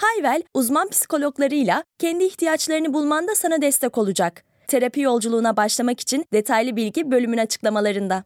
Hayvel, uzman psikologlarıyla kendi ihtiyaçlarını bulmanda sana destek olacak. Terapi yolculuğuna başlamak için detaylı bilgi bölümün açıklamalarında.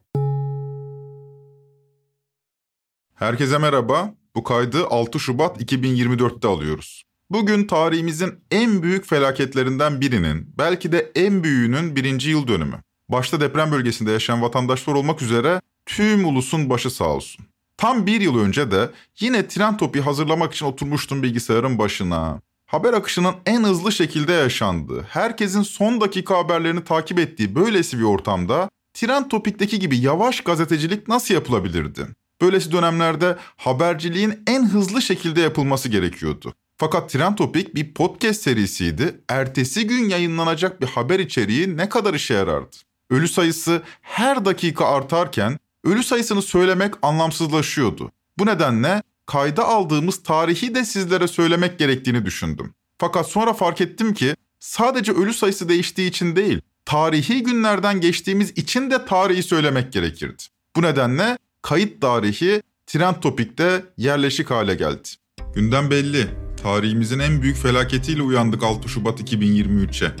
Herkese merhaba. Bu kaydı 6 Şubat 2024'te alıyoruz. Bugün tarihimizin en büyük felaketlerinden birinin, belki de en büyüğünün birinci yıl dönümü. Başta deprem bölgesinde yaşayan vatandaşlar olmak üzere tüm ulusun başı sağ olsun. Tam bir yıl önce de yine tren topi hazırlamak için oturmuştum bilgisayarın başına. Haber akışının en hızlı şekilde yaşandığı, herkesin son dakika haberlerini takip ettiği böylesi bir ortamda Tren Topik'teki gibi yavaş gazetecilik nasıl yapılabilirdi? Böylesi dönemlerde haberciliğin en hızlı şekilde yapılması gerekiyordu. Fakat Tren Topik bir podcast serisiydi. Ertesi gün yayınlanacak bir haber içeriği ne kadar işe yarardı? Ölü sayısı her dakika artarken ölü sayısını söylemek anlamsızlaşıyordu. Bu nedenle kayda aldığımız tarihi de sizlere söylemek gerektiğini düşündüm. Fakat sonra fark ettim ki sadece ölü sayısı değiştiği için değil, tarihi günlerden geçtiğimiz için de tarihi söylemek gerekirdi. Bu nedenle kayıt tarihi Trend Topik'te yerleşik hale geldi. Günden belli. Tarihimizin en büyük felaketiyle uyandık 6 Şubat 2023'e.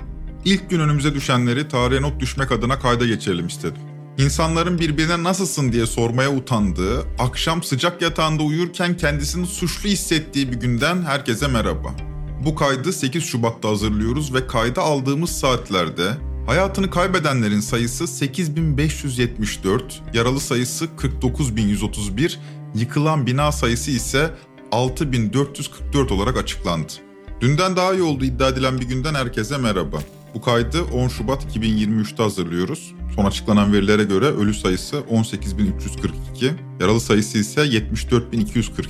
İlk gün önümüze düşenleri tarihe not düşmek adına kayda geçirelim istedim. İnsanların birbirine nasılsın diye sormaya utandığı, akşam sıcak yatağında uyurken kendisini suçlu hissettiği bir günden herkese merhaba. Bu kaydı 8 Şubat'ta hazırlıyoruz ve kayda aldığımız saatlerde hayatını kaybedenlerin sayısı 8574, yaralı sayısı 49131, yıkılan bina sayısı ise 6444 olarak açıklandı. Dünden daha iyi olduğu iddia edilen bir günden herkese merhaba. Bu kaydı 10 Şubat 2023'te hazırlıyoruz. Son açıklanan verilere göre ölü sayısı 18.342, yaralı sayısı ise 74.242.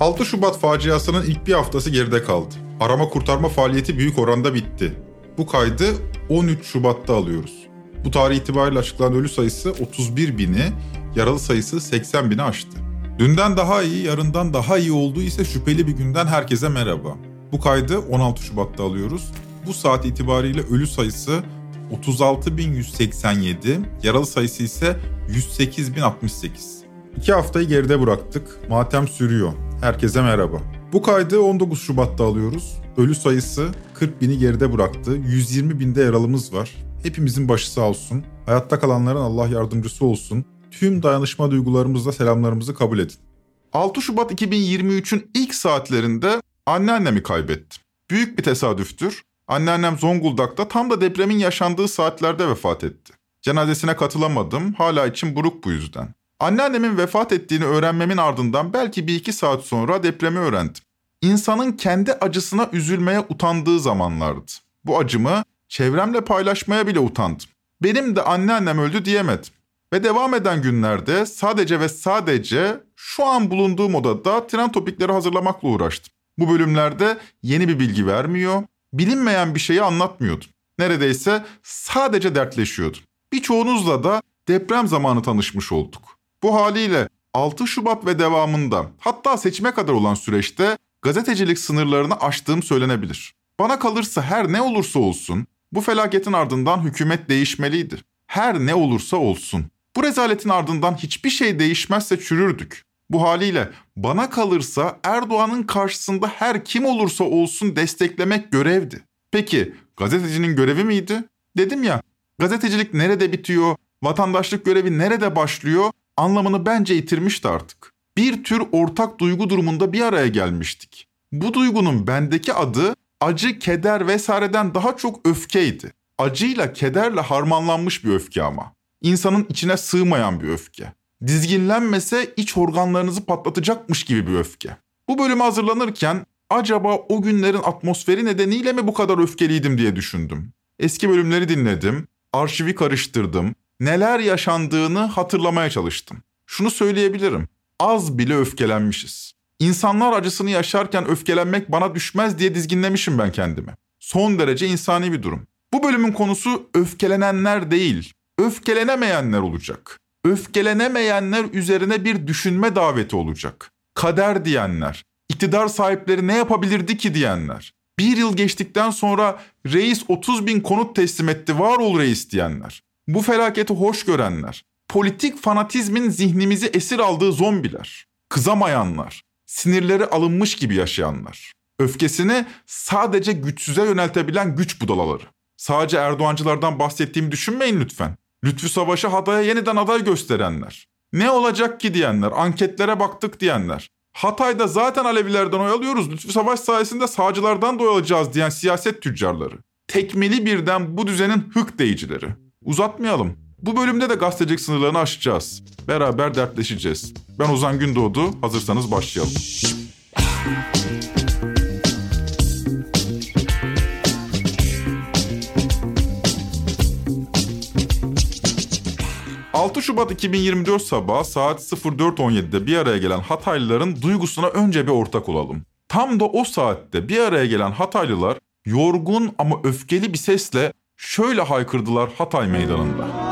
6 Şubat faciasının ilk bir haftası geride kaldı. Arama kurtarma faaliyeti büyük oranda bitti. Bu kaydı 13 Şubat'ta alıyoruz. Bu tarih itibariyle açıklanan ölü sayısı 31 bini, yaralı sayısı 80 bini aştı. Dünden daha iyi, yarından daha iyi olduğu ise şüpheli bir günden herkese merhaba. Bu kaydı 16 Şubat'ta alıyoruz. Bu saat itibariyle ölü sayısı 36.187, yaralı sayısı ise 108.068. İki haftayı geride bıraktık. Matem sürüyor. Herkese merhaba. Bu kaydı 19 Şubat'ta alıyoruz. Ölü sayısı 40 bini geride bıraktı. 120 binde yaralımız var. Hepimizin başı sağ olsun. Hayatta kalanların Allah yardımcısı olsun. Tüm dayanışma duygularımızla selamlarımızı kabul edin. 6 Şubat 2023'ün ilk saatlerinde anneannemi kaybettim. Büyük bir tesadüftür. Anneannem Zonguldak'ta tam da depremin yaşandığı saatlerde vefat etti. Cenazesine katılamadım, hala için buruk bu yüzden. Anneannemin vefat ettiğini öğrenmemin ardından belki bir iki saat sonra depremi öğrendim. İnsanın kendi acısına üzülmeye utandığı zamanlardı. Bu acımı çevremle paylaşmaya bile utandım. Benim de anneannem öldü diyemedim. Ve devam eden günlerde sadece ve sadece şu an bulunduğum odada tren topikleri hazırlamakla uğraştım. Bu bölümlerde yeni bir bilgi vermiyor, bilinmeyen bir şeyi anlatmıyordum. Neredeyse sadece dertleşiyordum. Birçoğunuzla da deprem zamanı tanışmış olduk. Bu haliyle 6 Şubat ve devamında hatta seçime kadar olan süreçte gazetecilik sınırlarını aştığım söylenebilir. Bana kalırsa her ne olursa olsun bu felaketin ardından hükümet değişmeliydi. Her ne olursa olsun. Bu rezaletin ardından hiçbir şey değişmezse çürürdük. Bu haliyle bana kalırsa Erdoğan'ın karşısında her kim olursa olsun desteklemek görevdi. Peki gazetecinin görevi miydi? Dedim ya gazetecilik nerede bitiyor, vatandaşlık görevi nerede başlıyor anlamını bence yitirmişti artık. Bir tür ortak duygu durumunda bir araya gelmiştik. Bu duygunun bendeki adı acı, keder vesaireden daha çok öfkeydi. Acıyla, kederle harmanlanmış bir öfke ama. İnsanın içine sığmayan bir öfke. Dizginlenmese iç organlarınızı patlatacakmış gibi bir öfke. Bu bölüme hazırlanırken acaba o günlerin atmosferi nedeniyle mi bu kadar öfkeliydim diye düşündüm. Eski bölümleri dinledim, arşivi karıştırdım, neler yaşandığını hatırlamaya çalıştım. Şunu söyleyebilirim. Az bile öfkelenmişiz. İnsanlar acısını yaşarken öfkelenmek bana düşmez diye dizginlemişim ben kendimi. Son derece insani bir durum. Bu bölümün konusu öfkelenenler değil, öfkelenemeyenler olacak. Öfkelenemeyenler üzerine bir düşünme daveti olacak. Kader diyenler, iktidar sahipleri ne yapabilirdi ki diyenler. Bir yıl geçtikten sonra reis 30 bin konut teslim etti var ol reis diyenler. Bu felaketi hoş görenler. Politik fanatizmin zihnimizi esir aldığı zombiler. Kızamayanlar. Sinirleri alınmış gibi yaşayanlar. Öfkesini sadece güçsüze yöneltebilen güç budalaları. Sadece Erdoğancılardan bahsettiğimi düşünmeyin lütfen. Lütfü Savaş'ı Hatay'a yeniden aday gösterenler. Ne olacak ki diyenler, anketlere baktık diyenler. Hatay'da zaten Alevilerden oy alıyoruz, Lütfü Savaş sayesinde sağcılardan da oy alacağız diyen siyaset tüccarları. Tekmeli birden bu düzenin hık deyicileri. Uzatmayalım. Bu bölümde de gazetecilik sınırlarını aşacağız. Beraber dertleşeceğiz. Ben Ozan Gündoğdu, hazırsanız başlayalım. 6 Şubat 2024 sabahı saat 04.17'de bir araya gelen Hataylıların duygusuna önce bir ortak olalım. Tam da o saatte bir araya gelen Hataylılar yorgun ama öfkeli bir sesle şöyle haykırdılar Hatay meydanında.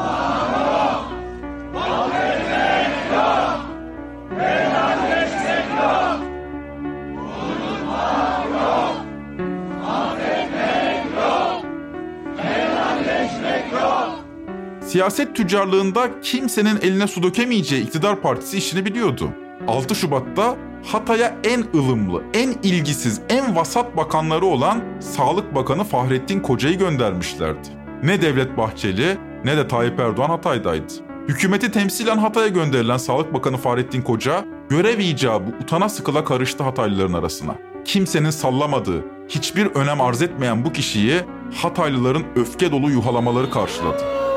Siyaset tüccarlığında kimsenin eline su dökemeyeceği iktidar partisi işini biliyordu. 6 Şubat'ta Hatay'a en ılımlı, en ilgisiz, en vasat bakanları olan Sağlık Bakanı Fahrettin Koca'yı göndermişlerdi. Ne Devlet Bahçeli ne de Tayyip Erdoğan Hatay'daydı. Hükümeti temsilen Hatay'a gönderilen Sağlık Bakanı Fahrettin Koca, görev icabı utana sıkıla karıştı Hataylıların arasına. Kimsenin sallamadığı, hiçbir önem arz etmeyen bu kişiyi Hataylıların öfke dolu yuhalamaları karşıladı.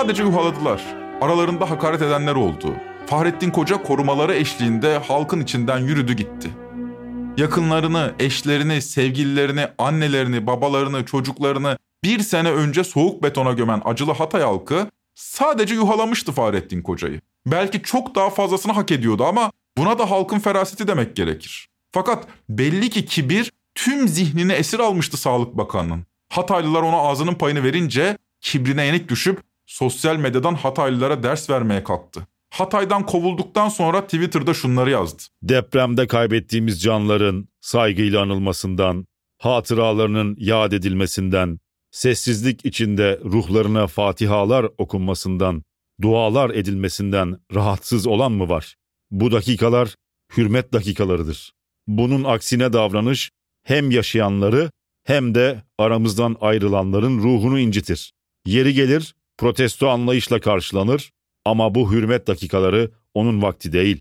Sadece yuhaladılar. Aralarında hakaret edenler oldu. Fahrettin Koca korumaları eşliğinde halkın içinden yürüdü gitti. Yakınlarını, eşlerini, sevgililerini, annelerini, babalarını, çocuklarını bir sene önce soğuk betona gömen acılı Hatay halkı sadece yuhalamıştı Fahrettin Koca'yı. Belki çok daha fazlasını hak ediyordu ama buna da halkın feraseti demek gerekir. Fakat belli ki kibir tüm zihnini esir almıştı Sağlık Bakanı'nın. Hataylılar ona ağzının payını verince kibrine yenik düşüp sosyal medyadan Hataylılara ders vermeye kalktı. Hatay'dan kovulduktan sonra Twitter'da şunları yazdı. Depremde kaybettiğimiz canların saygıyla anılmasından, hatıralarının yad edilmesinden, sessizlik içinde ruhlarına fatihalar okunmasından, dualar edilmesinden rahatsız olan mı var? Bu dakikalar hürmet dakikalarıdır. Bunun aksine davranış hem yaşayanları hem de aramızdan ayrılanların ruhunu incitir. Yeri gelir protesto anlayışla karşılanır ama bu hürmet dakikaları onun vakti değil.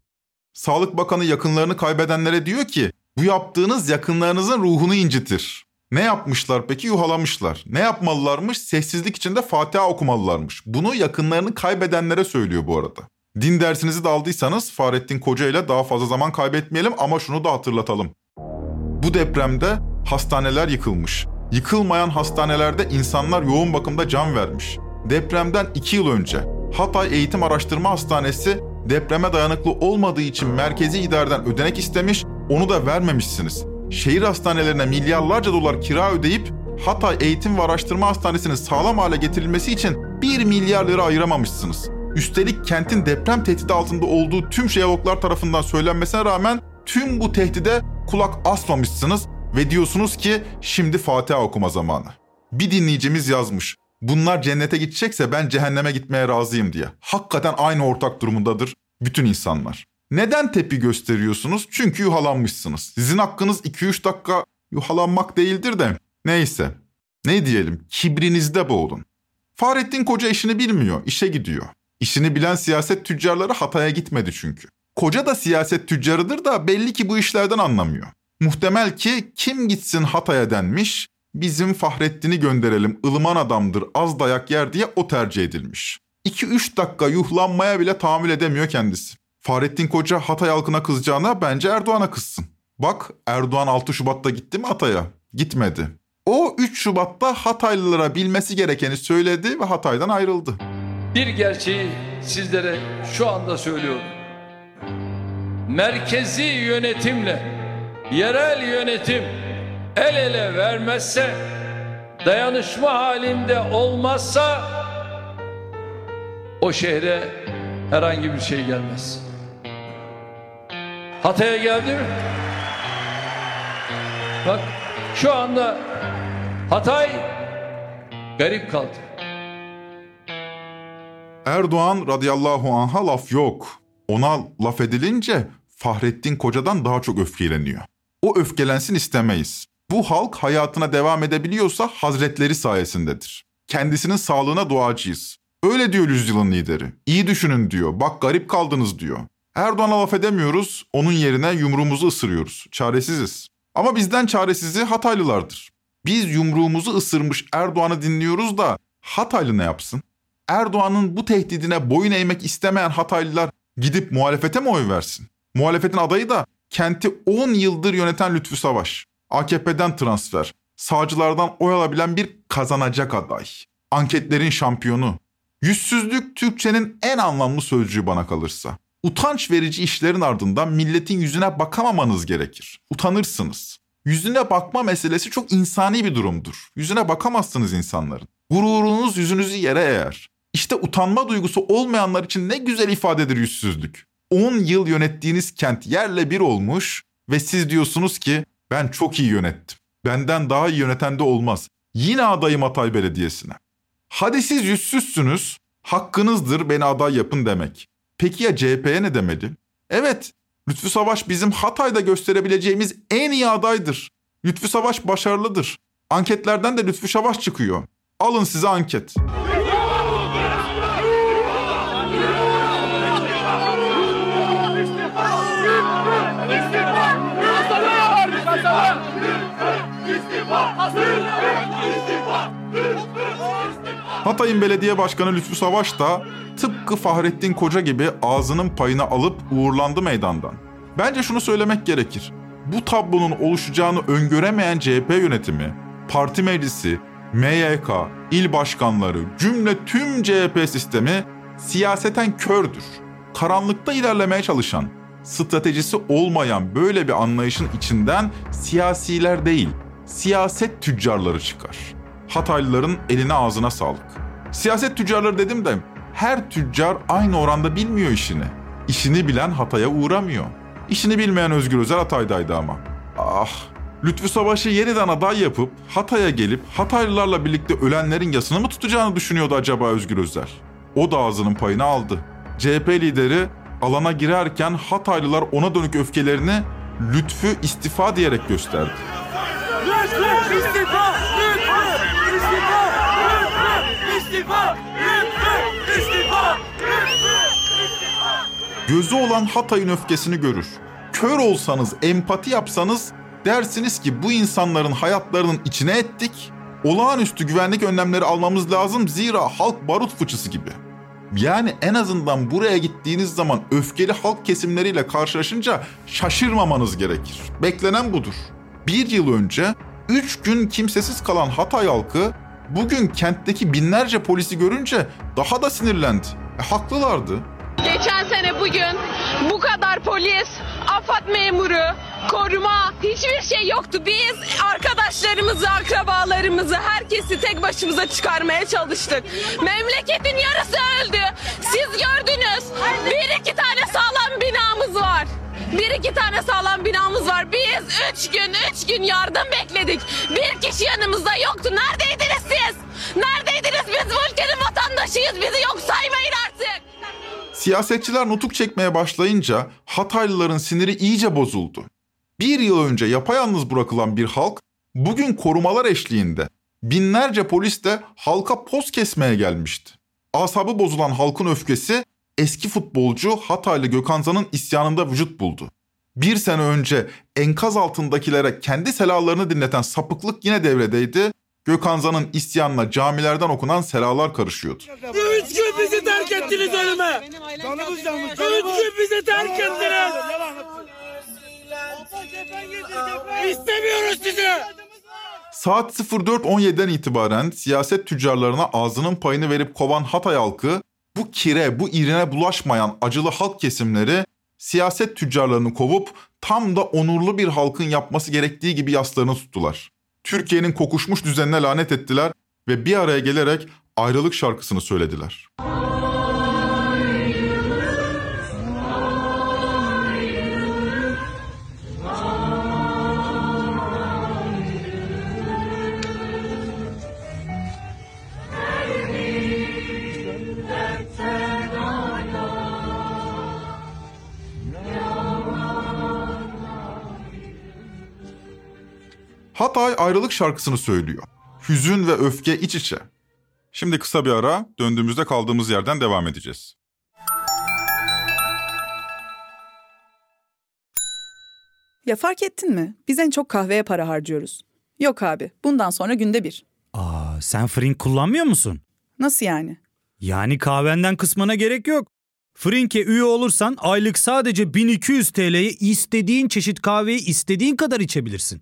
Sağlık Bakanı yakınlarını kaybedenlere diyor ki bu yaptığınız yakınlarınızın ruhunu incitir. Ne yapmışlar peki? Yuhalamışlar. Ne yapmalılarmış? Sessizlik içinde Fatiha okumalılarmış. Bunu yakınlarını kaybedenlere söylüyor bu arada. Din dersinizi de aldıysanız Fahrettin Koca ile daha fazla zaman kaybetmeyelim ama şunu da hatırlatalım. Bu depremde hastaneler yıkılmış. Yıkılmayan hastanelerde insanlar yoğun bakımda can vermiş. Depremden 2 yıl önce Hatay Eğitim Araştırma Hastanesi depreme dayanıklı olmadığı için merkezi idareden ödenek istemiş, onu da vermemişsiniz. Şehir hastanelerine milyarlarca dolar kira ödeyip Hatay Eğitim ve Araştırma Hastanesi'nin sağlam hale getirilmesi için 1 milyar lira ayıramamışsınız. Üstelik kentin deprem tehdidi altında olduğu tüm jeologlar tarafından söylenmesine rağmen tüm bu tehdide kulak asmamışsınız ve diyorsunuz ki şimdi Fatiha okuma zamanı. Bir dinleyicimiz yazmış. Bunlar cennete gidecekse ben cehenneme gitmeye razıyım diye. Hakikaten aynı ortak durumundadır bütün insanlar. Neden tepki gösteriyorsunuz? Çünkü yuhalanmışsınız. Sizin hakkınız 2-3 dakika yuhalanmak değildir de. Neyse. Ne diyelim? Kibrinizde boğulun. Fahrettin Koca işini bilmiyor, işe gidiyor. İşini bilen siyaset tüccarları Hatay'a gitmedi çünkü. Koca da siyaset tüccarıdır da belli ki bu işlerden anlamıyor. Muhtemel ki kim gitsin Hatay'a denmiş, bizim Fahrettin'i gönderelim ılıman adamdır az dayak yer diye o tercih edilmiş. 2-3 dakika yuhlanmaya bile tahammül edemiyor kendisi. Fahrettin Koca Hatay halkına kızacağına bence Erdoğan'a kızsın. Bak Erdoğan 6 Şubat'ta gitti mi Hatay'a? Gitmedi. O 3 Şubat'ta Hataylılara bilmesi gerekeni söyledi ve Hatay'dan ayrıldı. Bir gerçeği sizlere şu anda söylüyorum. Merkezi yönetimle yerel yönetim el ele vermezse, dayanışma halinde olmazsa o şehre herhangi bir şey gelmez. Hatay'a geldi mi? Bak şu anda Hatay garip kaldı. Erdoğan radıyallahu anh'a laf yok. Ona laf edilince Fahrettin Koca'dan daha çok öfkeleniyor. O öfkelensin istemeyiz. Bu halk hayatına devam edebiliyorsa hazretleri sayesindedir. Kendisinin sağlığına duacıyız. Öyle diyor yüzyılın lideri. İyi düşünün diyor. Bak garip kaldınız diyor. Erdoğan'a laf edemiyoruz. Onun yerine yumruğumuzu ısırıyoruz. Çaresiziz. Ama bizden çaresizi Hataylılardır. Biz yumruğumuzu ısırmış Erdoğan'ı dinliyoruz da Hataylı ne yapsın? Erdoğan'ın bu tehdidine boyun eğmek istemeyen Hataylılar gidip muhalefete mi oy versin? Muhalefetin adayı da kenti 10 yıldır yöneten Lütfü Savaş. AKP'den transfer, sağcılardan oy alabilen bir kazanacak aday. Anketlerin şampiyonu. Yüzsüzlük Türkçenin en anlamlı sözcüğü bana kalırsa. Utanç verici işlerin ardından milletin yüzüne bakamamanız gerekir. Utanırsınız. Yüzüne bakma meselesi çok insani bir durumdur. Yüzüne bakamazsınız insanların. Gururunuz yüzünüzü yere eğer. İşte utanma duygusu olmayanlar için ne güzel ifadedir yüzsüzlük. 10 yıl yönettiğiniz kent yerle bir olmuş ve siz diyorsunuz ki ben çok iyi yönettim. Benden daha iyi yöneten de olmaz. Yine adayım Hatay Belediyesi'ne. Hadi siz yüzsüzsünüz, hakkınızdır beni aday yapın demek. Peki ya CHP'ye ne demeli? Evet, Lütfü Savaş bizim Hatay'da gösterebileceğimiz en iyi adaydır. Lütfü Savaş başarılıdır. Anketlerden de Lütfü Savaş çıkıyor. Alın size anket. Hatay'ın belediye başkanı Lütfü Savaş da tıpkı Fahrettin Koca gibi ağzının payını alıp uğurlandı meydandan. Bence şunu söylemek gerekir. Bu tablonun oluşacağını öngöremeyen CHP yönetimi, parti meclisi, MYK, il başkanları, cümle tüm CHP sistemi siyaseten kördür. Karanlıkta ilerlemeye çalışan, stratejisi olmayan böyle bir anlayışın içinden siyasiler değil, siyaset tüccarları çıkar. Hataylıların eline ağzına sağlık. Siyaset tüccarları dedim de her tüccar aynı oranda bilmiyor işini. İşini bilen Hatay'a uğramıyor. İşini bilmeyen Özgür Özel Hatay'daydı ama. Ah, Lütfü Savaş'ı yeniden aday yapıp Hatay'a gelip Hataylılarla birlikte ölenlerin yasını mı tutacağını düşünüyordu acaba Özgür Özel? O da ağzının payını aldı. CHP lideri alana girerken Hataylılar ona dönük öfkelerini Lütfü istifa diyerek gösterdi. Lütfü! Gözü olan Hatay'ın öfkesini görür. Kör olsanız, empati yapsanız dersiniz ki bu insanların hayatlarının içine ettik. Olağanüstü güvenlik önlemleri almamız lazım zira halk barut fıçısı gibi. Yani en azından buraya gittiğiniz zaman öfkeli halk kesimleriyle karşılaşınca şaşırmamanız gerekir. Beklenen budur. Bir yıl önce 3 gün kimsesiz kalan Hatay halkı bugün kentteki binlerce polisi görünce daha da sinirlendi. E, haklılardı. Geçen sene bugün bu kadar polis, AFAD memuru, koruma hiçbir şey yoktu. Biz arkadaşlarımızı, akrabalarımızı, herkesi tek başımıza çıkarmaya çalıştık. Memleketin yarısı öldü. Siz gördünüz. Bir iki tane sağlam binamız var. Bir iki tane sağlam binamız var. Biz üç gün, üç gün yardım bekledik. Bir kişi yanımızda yoktu. Neredeydiniz siz? Neredeydiniz? Biz bu ülkenin vatandaşıyız. Bizi yok saymayın artık. Siyasetçiler nutuk çekmeye başlayınca Hataylıların siniri iyice bozuldu. Bir yıl önce yapayalnız bırakılan bir halk bugün korumalar eşliğinde binlerce polis de halka poz kesmeye gelmişti. Asabı bozulan halkın öfkesi eski futbolcu Hataylı Gökhan Zan'ın isyanında vücut buldu. Bir sene önce enkaz altındakilere kendi selalarını dinleten sapıklık yine devredeydi. Gökhan Zan'ın isyanına camilerden okunan selalar karışıyordu. Üç gün bizi terk ettiniz ölüme. Üç gün bizi terk ettiniz. İstemiyoruz sizi. Saat 04.17'den itibaren siyaset tüccarlarına ağzının payını verip kovan Hatay halkı bu kire, bu irine bulaşmayan acılı halk kesimleri siyaset tüccarlarını kovup tam da onurlu bir halkın yapması gerektiği gibi yaslarını tuttular. Türkiye'nin kokuşmuş düzenine lanet ettiler ve bir araya gelerek ayrılık şarkısını söylediler. Hatay ayrılık şarkısını söylüyor. Hüzün ve öfke iç içe. Şimdi kısa bir ara, döndüğümüzde kaldığımız yerden devam edeceğiz. Ya fark ettin mi? Biz en çok kahveye para harcıyoruz. Yok abi, bundan sonra günde bir. Aa, sen Frink kullanmıyor musun? Nasıl yani? Yani kahvenden kısmına gerek yok. Frink'e üye olursan aylık sadece 1200 TL'ye istediğin çeşit kahveyi istediğin kadar içebilirsin.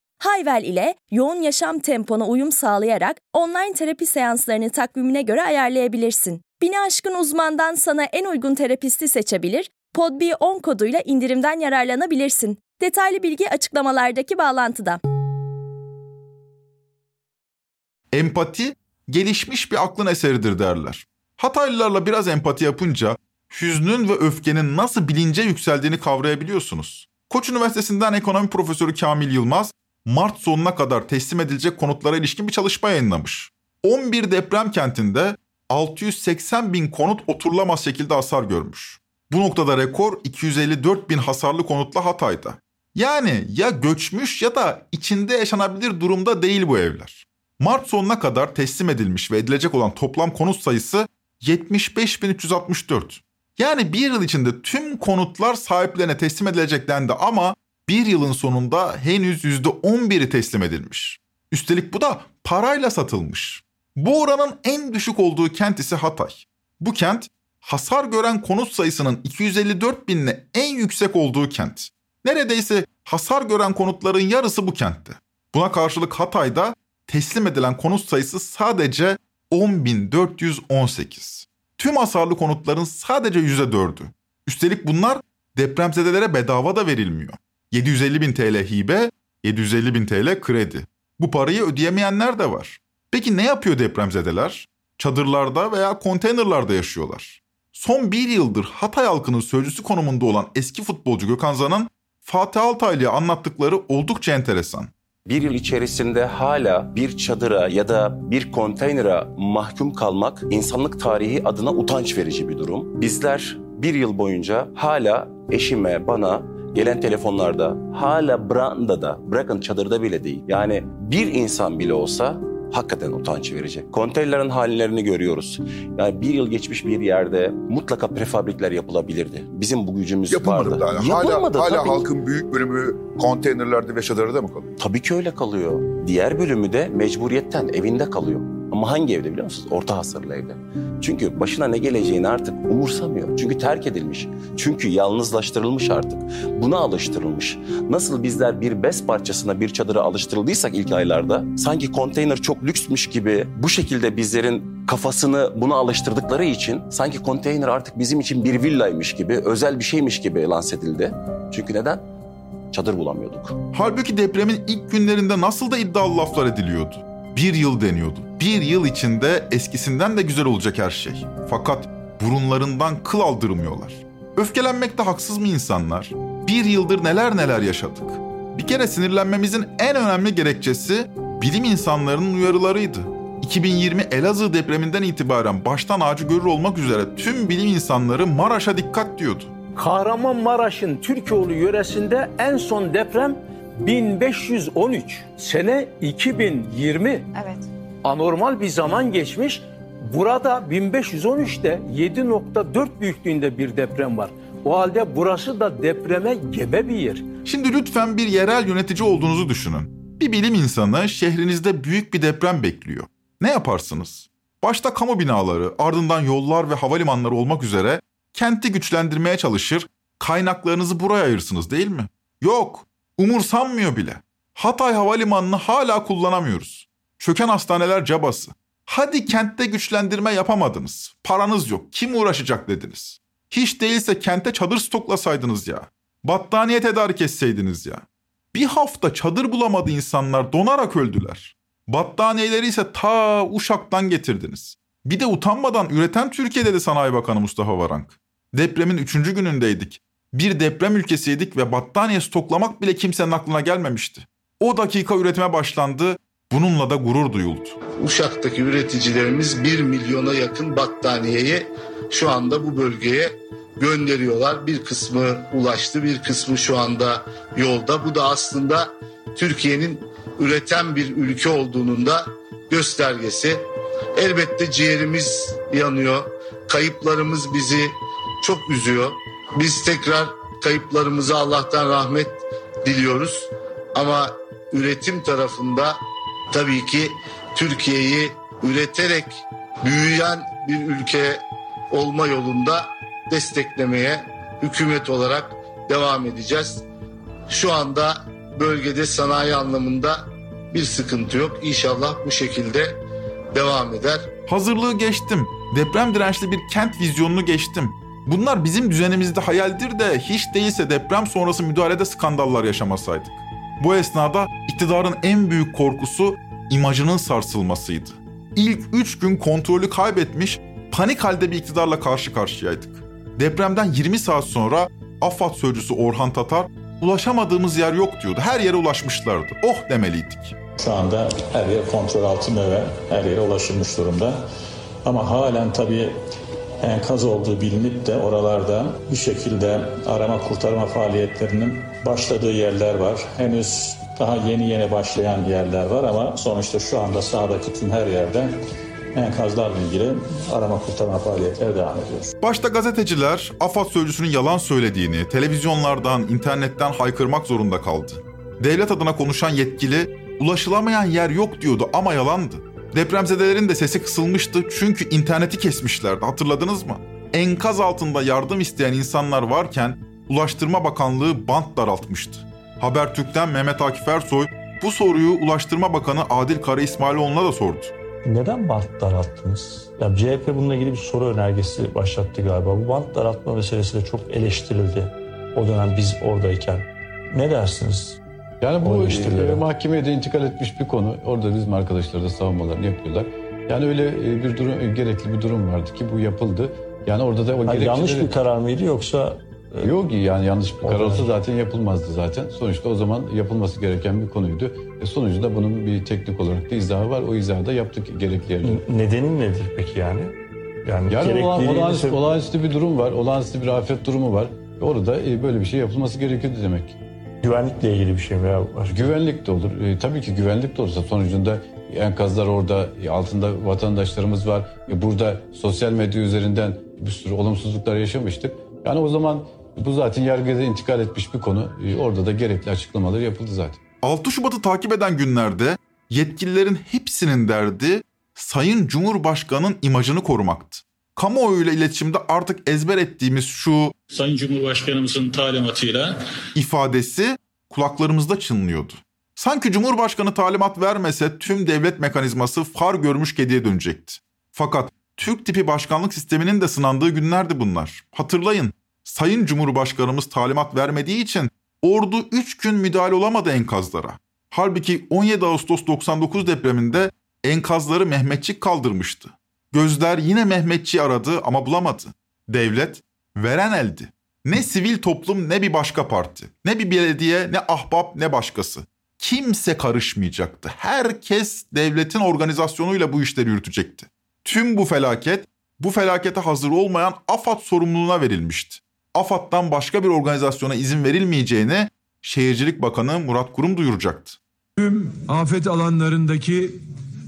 Hayvel ile yoğun yaşam tempona uyum sağlayarak online terapi seanslarını takvimine göre ayarlayabilirsin. Bini aşkın uzmandan sana en uygun terapisti seçebilir, PodB10 koduyla indirimden yararlanabilirsin. Detaylı bilgi açıklamalardaki bağlantıda. Empati gelişmiş bir aklın eseridir derler. Hataylılarla biraz empati yapınca hüznün ve öfkenin nasıl bilince yükseldiğini kavrayabiliyorsunuz. Koç Üniversitesi'nden ekonomi profesörü Kamil Yılmaz, Mart sonuna kadar teslim edilecek konutlara ilişkin bir çalışma yayınlamış. 11 deprem kentinde 680 bin konut oturulamaz şekilde hasar görmüş. Bu noktada rekor 254 bin hasarlı konutla Hatay'da. Yani ya göçmüş ya da içinde yaşanabilir durumda değil bu evler. Mart sonuna kadar teslim edilmiş ve edilecek olan toplam konut sayısı 75.364. Yani bir yıl içinde tüm konutlar sahiplerine teslim edilecek dendi ama bir yılın sonunda henüz %11'i teslim edilmiş. Üstelik bu da parayla satılmış. Bu oranın en düşük olduğu kent ise Hatay. Bu kent hasar gören konut sayısının 254 binle en yüksek olduğu kent. Neredeyse hasar gören konutların yarısı bu kentte. Buna karşılık Hatay'da teslim edilen konut sayısı sadece 10.418. Tüm hasarlı konutların sadece %4'ü. Üstelik bunlar depremzedelere bedava da verilmiyor. 750 bin TL hibe, 750 bin TL kredi. Bu parayı ödeyemeyenler de var. Peki ne yapıyor depremzedeler? Çadırlarda veya konteynerlarda yaşıyorlar. Son bir yıldır Hatay halkının sözcüsü konumunda olan eski futbolcu Gökhan Zan'ın Fatih Altaylı'ya anlattıkları oldukça enteresan. Bir yıl içerisinde hala bir çadıra ya da bir konteynere mahkum kalmak insanlık tarihi adına utanç verici bir durum. Bizler bir yıl boyunca hala eşime, bana gelen telefonlarda hala brandada, bırakın çadırda bile değil. Yani bir insan bile olsa hakikaten utanç verecek. Konteynerlerin hallerini görüyoruz. Yani bir yıl geçmiş bir yerde mutlaka prefabrikler yapılabilirdi. Bizim bu gücümüz Yapılmadı vardı. daha. Hala, Yapılmadı hala tabii. halkın büyük bölümü konteynerlerde ve çadırda mı kalıyor? Tabii ki öyle kalıyor. Diğer bölümü de mecburiyetten evinde kalıyor. Ama hangi evde biliyor musunuz? Orta hasarlı evde. Çünkü başına ne geleceğini artık umursamıyor. Çünkü terk edilmiş. Çünkü yalnızlaştırılmış artık. Buna alıştırılmış. Nasıl bizler bir bez parçasına bir çadıra alıştırıldıysak ilk aylarda sanki konteyner çok lüksmüş gibi bu şekilde bizlerin kafasını buna alıştırdıkları için sanki konteyner artık bizim için bir villaymış gibi, özel bir şeymiş gibi lanse edildi. Çünkü neden? Çadır bulamıyorduk. Halbuki depremin ilk günlerinde nasıl da iddialı laflar ediliyordu. Bir yıl deniyordu. Bir yıl içinde eskisinden de güzel olacak her şey. Fakat burunlarından kıl aldırmıyorlar. Öfkelenmekte haksız mı insanlar? Bir yıldır neler neler yaşadık. Bir kere sinirlenmemizin en önemli gerekçesi bilim insanlarının uyarılarıydı. 2020 Elazığ depreminden itibaren baştan ağacı görür olmak üzere tüm bilim insanları Maraş'a dikkat diyordu. Kahramanmaraş'ın Türkoğlu yöresinde en son deprem 1513. Sene 2020. Evet. Anormal bir zaman geçmiş. Burada 1513'te 7.4 büyüklüğünde bir deprem var. O halde burası da depreme gebe bir yer. Şimdi lütfen bir yerel yönetici olduğunuzu düşünün. Bir bilim insanı şehrinizde büyük bir deprem bekliyor. Ne yaparsınız? Başta kamu binaları, ardından yollar ve havalimanları olmak üzere kenti güçlendirmeye çalışır, kaynaklarınızı buraya ayırsınız değil mi? Yok, umursanmıyor bile. Hatay Havalimanı'nı hala kullanamıyoruz. Çöken hastaneler cabası. Hadi kentte güçlendirme yapamadınız. Paranız yok. Kim uğraşacak dediniz. Hiç değilse kente çadır stoklasaydınız ya. Battaniye tedarik etseydiniz ya. Bir hafta çadır bulamadı insanlar donarak öldüler. Battaniyeleri ise ta Uşak'tan getirdiniz. Bir de utanmadan üreten Türkiye dedi Sanayi Bakanı Mustafa Varank. Depremin üçüncü günündeydik. Bir deprem ülkesiydik ve battaniye stoklamak bile kimsenin aklına gelmemişti. O dakika üretime başlandı, bununla da gurur duyuldu. Uşak'taki üreticilerimiz 1 milyona yakın battaniyeyi şu anda bu bölgeye gönderiyorlar. Bir kısmı ulaştı, bir kısmı şu anda yolda. Bu da aslında Türkiye'nin üreten bir ülke olduğunun da göstergesi. Elbette ciğerimiz yanıyor. Kayıplarımız bizi çok üzüyor. Biz tekrar kayıplarımıza Allah'tan rahmet diliyoruz. Ama üretim tarafında tabii ki Türkiye'yi üreterek büyüyen bir ülke olma yolunda desteklemeye hükümet olarak devam edeceğiz. Şu anda bölgede sanayi anlamında bir sıkıntı yok. İnşallah bu şekilde devam eder. Hazırlığı geçtim. Deprem dirençli bir kent vizyonunu geçtim. Bunlar bizim düzenimizde hayaldir de hiç değilse deprem sonrası müdahalede skandallar yaşamasaydık. Bu esnada iktidarın en büyük korkusu imajının sarsılmasıydı. İlk 3 gün kontrolü kaybetmiş, panik halde bir iktidarla karşı karşıyaydık. Depremden 20 saat sonra AFAD sözcüsü Orhan Tatar ulaşamadığımız yer yok diyordu. Her yere ulaşmışlardı. Oh demeliydik. Şu anda her yer kontrol altında ve her yere ulaşılmış durumda. Ama halen tabii enkaz olduğu bilinip de oralarda bir şekilde arama kurtarma faaliyetlerinin başladığı yerler var. Henüz daha yeni yeni başlayan yerler var ama sonuçta şu anda sahadaki tüm her yerde enkazlarla ilgili arama kurtarma faaliyetleri devam ediyor. Başta gazeteciler AFAD sözcüsünün yalan söylediğini televizyonlardan, internetten haykırmak zorunda kaldı. Devlet adına konuşan yetkili ulaşılamayan yer yok diyordu ama yalandı. Depremzedelerin de sesi kısılmıştı çünkü interneti kesmişlerdi hatırladınız mı? Enkaz altında yardım isteyen insanlar varken Ulaştırma Bakanlığı bant daraltmıştı. Habertürk'ten Mehmet Akif Ersoy bu soruyu Ulaştırma Bakanı Adil Kara İsmailoğlu'na da sordu. Neden bant daralttınız? Ya CHP bununla ilgili bir soru önergesi başlattı galiba. Bu bant daraltma meselesi de çok eleştirildi. O dönem biz oradayken. Ne dersiniz? Yani bu O eleştirilere. e, mahkemeye de intikal etmiş bir konu. Orada bizim arkadaşlar da savunmalarını yapıyorlar. Yani öyle e, bir durum, e, gerekli bir durum vardı ki bu yapıldı. Yani orada da o Ha, yanlış gerekçeleri- bir karar mıydı yoksa Yok ki yani yanlış bir karar olsa zaten yapılmazdı zaten. Sonuçta o zaman yapılması gereken bir konuydu. E sonucunda bunun bir teknik olarak da izahı var. O izahı da yaptık gerekli yerlere. nedeni nedir peki yani? Yani, Yani olan, gerekliliğini olağanüstü, seb- olağanüstü bir durum var. Olağanüstü bir afet durumu var. Orada e, böyle bir şey yapılması gerekiyordu demek. Güvenlikle ilgili bir şey mi? Ya? Güvenlik de olur. E, tabii ki güvenlik de olursa sonucunda enkazlar orada, e, altında vatandaşlarımız var. E, burada sosyal medya üzerinden bir sürü olumsuzluklar yaşamıştık. Yani o zaman bu zaten yargıda intikal etmiş bir konu. E, orada da gerekli açıklamalar yapıldı zaten. 6 Şubat'ı takip eden günlerde yetkililerin hepsinin derdi Sayın Cumhurbaşkanı'nın imajını korumaktı. Kamuoyuyla iletişimde artık ezber ettiğimiz şu Sayın Cumhurbaşkanımızın talimatıyla ifadesi kulaklarımızda çınlıyordu. Sanki Cumhurbaşkanı talimat vermese tüm devlet mekanizması far görmüş kediye dönecekti. Fakat Türk tipi başkanlık sisteminin de sınandığı günlerdi bunlar. Hatırlayın, Sayın Cumhurbaşkanımız talimat vermediği için ordu 3 gün müdahale olamadı enkazlara. Halbuki 17 Ağustos 99 depreminde enkazları Mehmetçik kaldırmıştı. Gözler yine Mehmetçi aradı ama bulamadı. Devlet veren eldi. Ne sivil toplum ne bir başka parti. Ne bir belediye ne ahbap ne başkası. Kimse karışmayacaktı. Herkes devletin organizasyonuyla bu işleri yürütecekti. Tüm bu felaket bu felakete hazır olmayan AFAD sorumluluğuna verilmişti. AFAD'dan başka bir organizasyona izin verilmeyeceğini Şehircilik Bakanı Murat Kurum duyuracaktı. Tüm afet alanlarındaki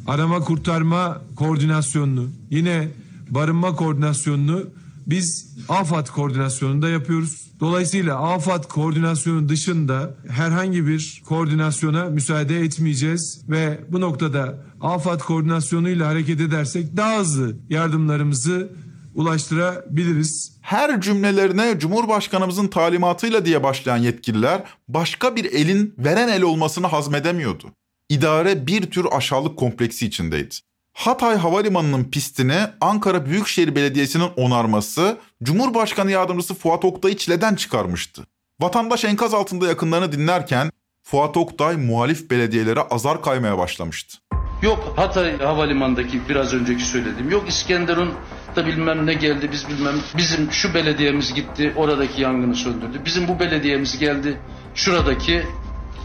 arama kurtarma koordinasyonunu, yine barınma koordinasyonunu biz AFAD koordinasyonunda yapıyoruz. Dolayısıyla AFAD koordinasyonu dışında herhangi bir koordinasyona müsaade etmeyeceğiz ve bu noktada AFAD koordinasyonuyla hareket edersek daha hızlı yardımlarımızı ulaştırabiliriz. Her cümlelerine Cumhurbaşkanımızın talimatıyla diye başlayan yetkililer başka bir elin veren el olmasını hazmedemiyordu. İdare bir tür aşağılık kompleksi içindeydi. Hatay Havalimanı'nın pistini Ankara Büyükşehir Belediyesi'nin onarması Cumhurbaşkanı Yardımcısı Fuat Oktay'ı çileden çıkarmıştı. Vatandaş enkaz altında yakınlarını dinlerken Fuat Oktay muhalif belediyelere azar kaymaya başlamıştı. Yok Hatay Havalimanı'ndaki biraz önceki söylediğim. Yok İskenderun da bilmem ne geldi biz bilmem. Bizim şu belediyemiz gitti oradaki yangını söndürdü. Bizim bu belediyemiz geldi şuradaki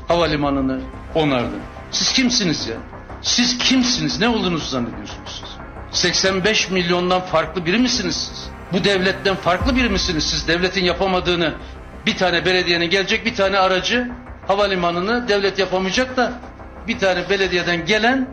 havalimanını onardı. Siz kimsiniz ya? Siz kimsiniz? Ne olduğunuzu zannediyorsunuz siz? 85 milyondan farklı biri misiniz siz? Bu devletten farklı biri misiniz siz? Devletin yapamadığını bir tane belediyenin gelecek bir tane aracı havalimanını devlet yapamayacak da bir tane belediyeden gelen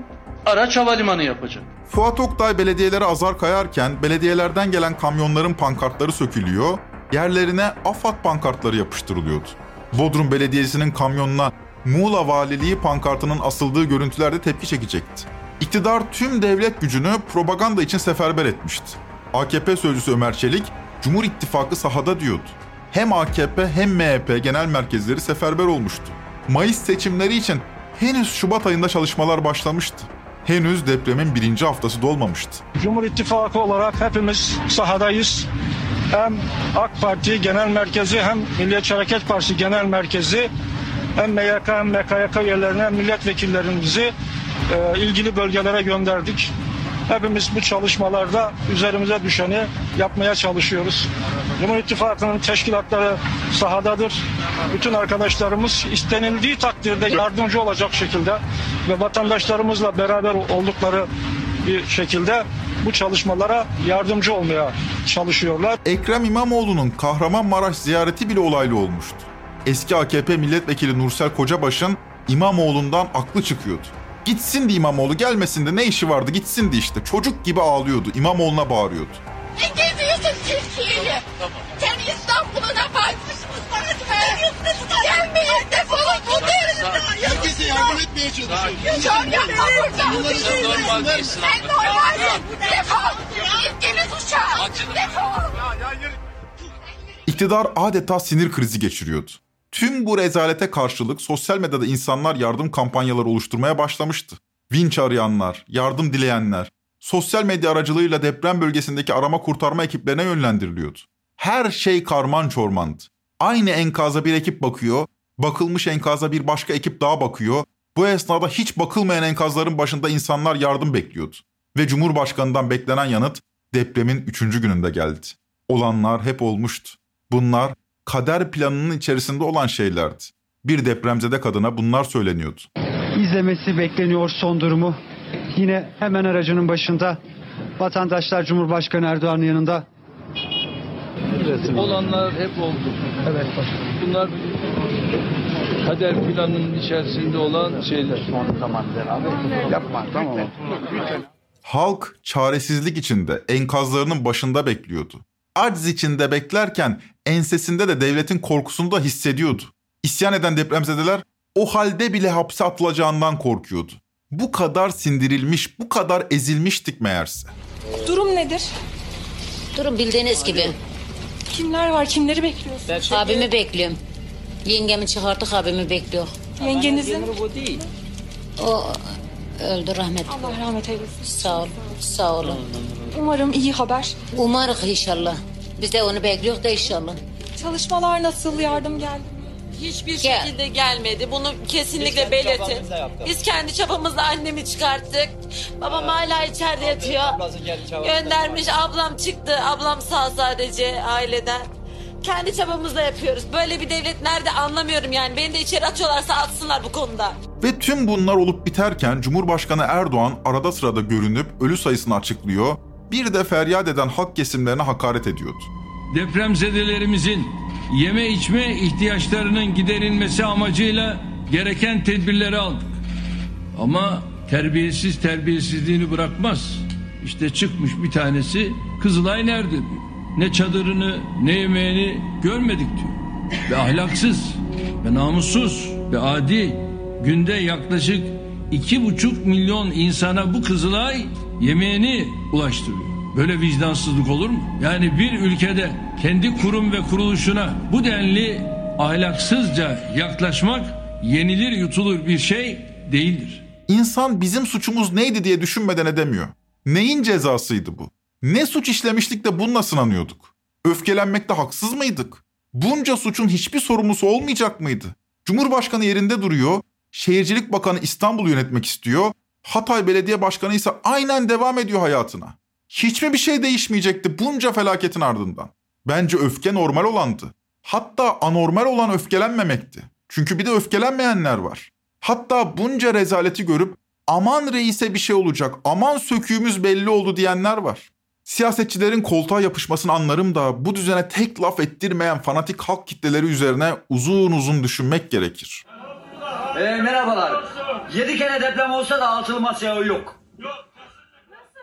araç havalimanı yapacak. Fuat Oktay belediyelere azar kayarken belediyelerden gelen kamyonların pankartları sökülüyor, yerlerine AFAD pankartları yapıştırılıyordu. Bodrum Belediyesi'nin kamyonuna Muğla Valiliği pankartının asıldığı görüntülerde tepki çekecekti. İktidar tüm devlet gücünü propaganda için seferber etmişti. AKP sözcüsü Ömer Çelik, Cumhur İttifakı sahada diyordu. Hem AKP hem MHP genel merkezleri seferber olmuştu. Mayıs seçimleri için henüz Şubat ayında çalışmalar başlamıştı. Henüz depremin birinci haftası dolmamıştı. Cumhur İttifakı olarak hepimiz sahadayız. Hem AK Parti Genel Merkezi hem Milliyetçi Hareket Partisi Genel Merkezi hem MYK hem MKYK üyelerine hem milletvekillerimizi e, ilgili bölgelere gönderdik. Hepimiz bu çalışmalarda üzerimize düşeni yapmaya çalışıyoruz. Cumhur İttifakı'nın teşkilatları sahadadır. Bütün arkadaşlarımız istenildiği takdirde yardımcı olacak şekilde ve vatandaşlarımızla beraber oldukları bir şekilde bu çalışmalara yardımcı olmaya çalışıyorlar. Ekrem İmamoğlu'nun Kahramanmaraş ziyareti bile olaylı olmuştu. Eski AKP milletvekili Nursel Kocabaş'ın İmamoğlu'ndan aklı çıkıyordu. Gitsin de İmamoğlu gelmesin de ne işi vardı gitsin de işte. Çocuk gibi ağlıyordu. İmamoğlu'na bağırıyordu. Ne geziyorsun Türkiye'yi? Sen İstanbul'a bakmışsın bana Gelmeyin defolun bu derinde. Herkese yardım etmeye çalışıyorsun. Çok yapma burada. Sen normal değilsin. Sen normalsin. Defol. İngiliz uçağı. Defol. İktidar adeta sinir krizi geçiriyordu. Tüm bu rezalete karşılık sosyal medyada insanlar yardım kampanyaları oluşturmaya başlamıştı. Vinç arayanlar, yardım dileyenler, sosyal medya aracılığıyla deprem bölgesindeki arama kurtarma ekiplerine yönlendiriliyordu. Her şey karman çormandı. Aynı enkaza bir ekip bakıyor, bakılmış enkaza bir başka ekip daha bakıyor. Bu esnada hiç bakılmayan enkazların başında insanlar yardım bekliyordu. Ve Cumhurbaşkanı'ndan beklenen yanıt depremin üçüncü gününde geldi. Olanlar hep olmuştu. Bunlar kader planının içerisinde olan şeylerdi. Bir depremzede kadına bunlar söyleniyordu. İzlemesi bekleniyor son durumu. Yine hemen aracının başında vatandaşlar Cumhurbaşkanı Erdoğan'ın yanında. Olanlar hep oldu. Evet başkanım. Bunlar kader planının içerisinde olan şeyler. Son zaman abi. Yapma tamam mı? Halk çaresizlik içinde enkazlarının başında bekliyordu. Aciz içinde beklerken ensesinde de devletin korkusunu da hissediyordu. İsyan eden depremzedeler o halde bile hapse atılacağından korkuyordu. Bu kadar sindirilmiş, bu kadar ezilmiştik meğerse. Durum nedir? Durum bildiğiniz gibi. Kimler var? Kimleri bekliyorsun? Abimi bekliyorum. Yengemi çıkarttık abimi bekliyor. Yengenizin? O öldü rahmet. Allah rahmet eylesin. Sağ ol. Sağ olun. Umarım iyi haber. Umarız inşallah. Biz de onu bekliyoruz da inşallah. Çalışmalar nasıl? Yardım geldi mi? Hiçbir şekilde gelmedi. Bunu kesinlikle belirtin. Biz kendi çabamızla annemi çıkarttık. Babam hala içeride yatıyor. Göndermiş ablam çıktı. Ablam sağ sadece aileden. Kendi çabamızla yapıyoruz. Böyle bir devlet nerede anlamıyorum yani. Beni de içeri atıyorlarsa atsınlar bu konuda. Ve tüm bunlar olup biterken Cumhurbaşkanı Erdoğan arada sırada görünüp ölü sayısını açıklıyor, bir de feryat eden halk kesimlerine hakaret ediyordu. Depremzedelerimizin yeme içme ihtiyaçlarının giderilmesi amacıyla gereken tedbirleri aldık. Ama terbiyesiz terbiyesizliğini bırakmaz. İşte çıkmış bir tanesi Kızılay nerede diyor. Ne çadırını ne yemeğini görmedik diyor. Ve ahlaksız ve namussuz ve adi günde yaklaşık iki buçuk milyon insana bu Kızılay yemeğini ulaştırıyor. Böyle vicdansızlık olur mu? Yani bir ülkede kendi kurum ve kuruluşuna bu denli ahlaksızca yaklaşmak yenilir yutulur bir şey değildir. İnsan bizim suçumuz neydi diye düşünmeden edemiyor. Neyin cezasıydı bu? Ne suç işlemiştik de bununla sınanıyorduk? Öfkelenmekte haksız mıydık? Bunca suçun hiçbir sorumlusu olmayacak mıydı? Cumhurbaşkanı yerinde duruyor, Şehircilik Bakanı İstanbul'u yönetmek istiyor, Hatay Belediye Başkanı ise aynen devam ediyor hayatına. Hiç mi bir şey değişmeyecekti bunca felaketin ardından? Bence öfke normal olandı. Hatta anormal olan öfkelenmemekti. Çünkü bir de öfkelenmeyenler var. Hatta bunca rezaleti görüp aman reise bir şey olacak, aman söküğümüz belli oldu diyenler var. Siyasetçilerin koltuğa yapışmasını anlarım da bu düzene tek laf ettirmeyen fanatik halk kitleleri üzerine uzun uzun düşünmek gerekir. Ee, merhabalar. 7 kere deprem olsa da altılı masaya yok.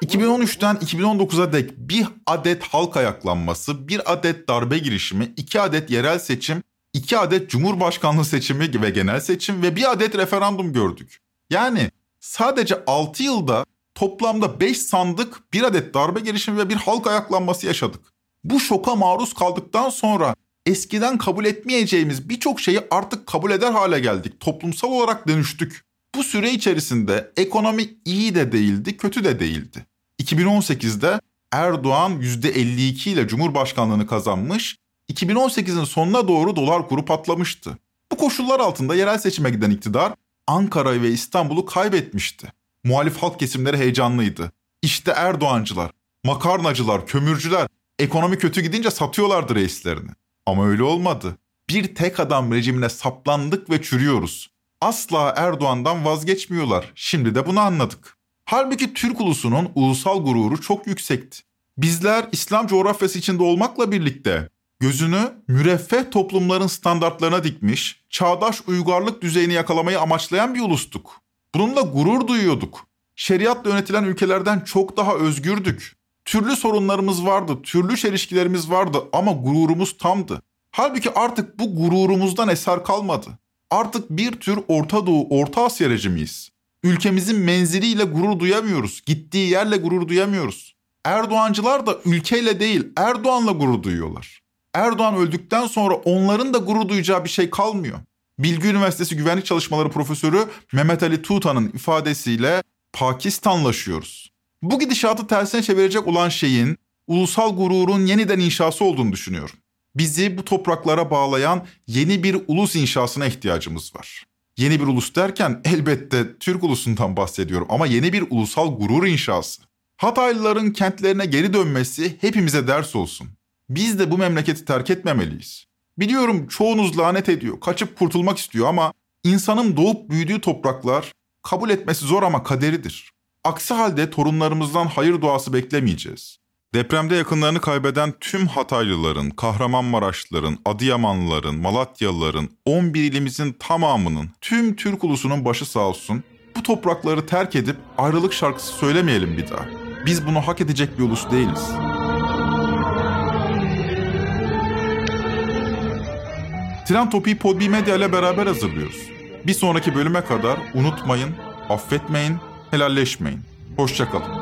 2013'ten 2019'a dek bir adet halk ayaklanması, bir adet darbe girişimi, iki adet yerel seçim, iki adet cumhurbaşkanlığı seçimi ve genel seçim ve bir adet referandum gördük. Yani sadece 6 yılda toplamda 5 sandık, bir adet darbe girişimi ve bir halk ayaklanması yaşadık. Bu şoka maruz kaldıktan sonra eskiden kabul etmeyeceğimiz birçok şeyi artık kabul eder hale geldik. Toplumsal olarak dönüştük. Bu süre içerisinde ekonomi iyi de değildi, kötü de değildi. 2018'de Erdoğan %52 ile Cumhurbaşkanlığını kazanmış, 2018'in sonuna doğru dolar kuru patlamıştı. Bu koşullar altında yerel seçime giden iktidar Ankara'yı ve İstanbul'u kaybetmişti. Muhalif halk kesimleri heyecanlıydı. İşte Erdoğancılar, makarnacılar, kömürcüler ekonomi kötü gidince satıyorlardı reislerini. Ama öyle olmadı. Bir tek adam rejimine saplandık ve çürüyoruz. Asla Erdoğan'dan vazgeçmiyorlar. Şimdi de bunu anladık. Halbuki Türk ulusunun ulusal gururu çok yüksekti. Bizler İslam coğrafyası içinde olmakla birlikte gözünü müreffeh toplumların standartlarına dikmiş, çağdaş uygarlık düzeyini yakalamayı amaçlayan bir ulustuk. Bununla gurur duyuyorduk. Şeriatla yönetilen ülkelerden çok daha özgürdük. Türlü sorunlarımız vardı, türlü çelişkilerimiz vardı ama gururumuz tamdı. Halbuki artık bu gururumuzdan eser kalmadı. Artık bir tür Orta Doğu, Orta Asya rejimiyiz. Ülkemizin menziliyle gurur duyamıyoruz. Gittiği yerle gurur duyamıyoruz. Erdoğancılar da ülkeyle değil Erdoğan'la gurur duyuyorlar. Erdoğan öldükten sonra onların da gurur duyacağı bir şey kalmıyor. Bilgi Üniversitesi Güvenlik Çalışmaları Profesörü Mehmet Ali Tuğtan'ın ifadesiyle Pakistanlaşıyoruz. Bu gidişatı tersine çevirecek olan şeyin ulusal gururun yeniden inşası olduğunu düşünüyorum. Bizi bu topraklara bağlayan yeni bir ulus inşasına ihtiyacımız var. Yeni bir ulus derken elbette Türk ulusundan bahsediyorum ama yeni bir ulusal gurur inşası. Hataylıların kentlerine geri dönmesi hepimize ders olsun. Biz de bu memleketi terk etmemeliyiz. Biliyorum çoğunuz lanet ediyor, kaçıp kurtulmak istiyor ama insanın doğup büyüdüğü topraklar kabul etmesi zor ama kaderidir. Aksi halde torunlarımızdan hayır duası beklemeyeceğiz. Depremde yakınlarını kaybeden tüm Hataylıların, Kahramanmaraşlıların, Adıyamanlıların, Malatyalıların, 11 ilimizin tamamının, tüm Türk ulusunun başı sağ olsun. Bu toprakları terk edip ayrılık şarkısı söylemeyelim bir daha. Biz bunu hak edecek bir ulus değiliz. Tren Topi'yi Podbi Medya ile beraber hazırlıyoruz. Bir sonraki bölüme kadar unutmayın, affetmeyin, helalleşmeyin. Hoşçakalın.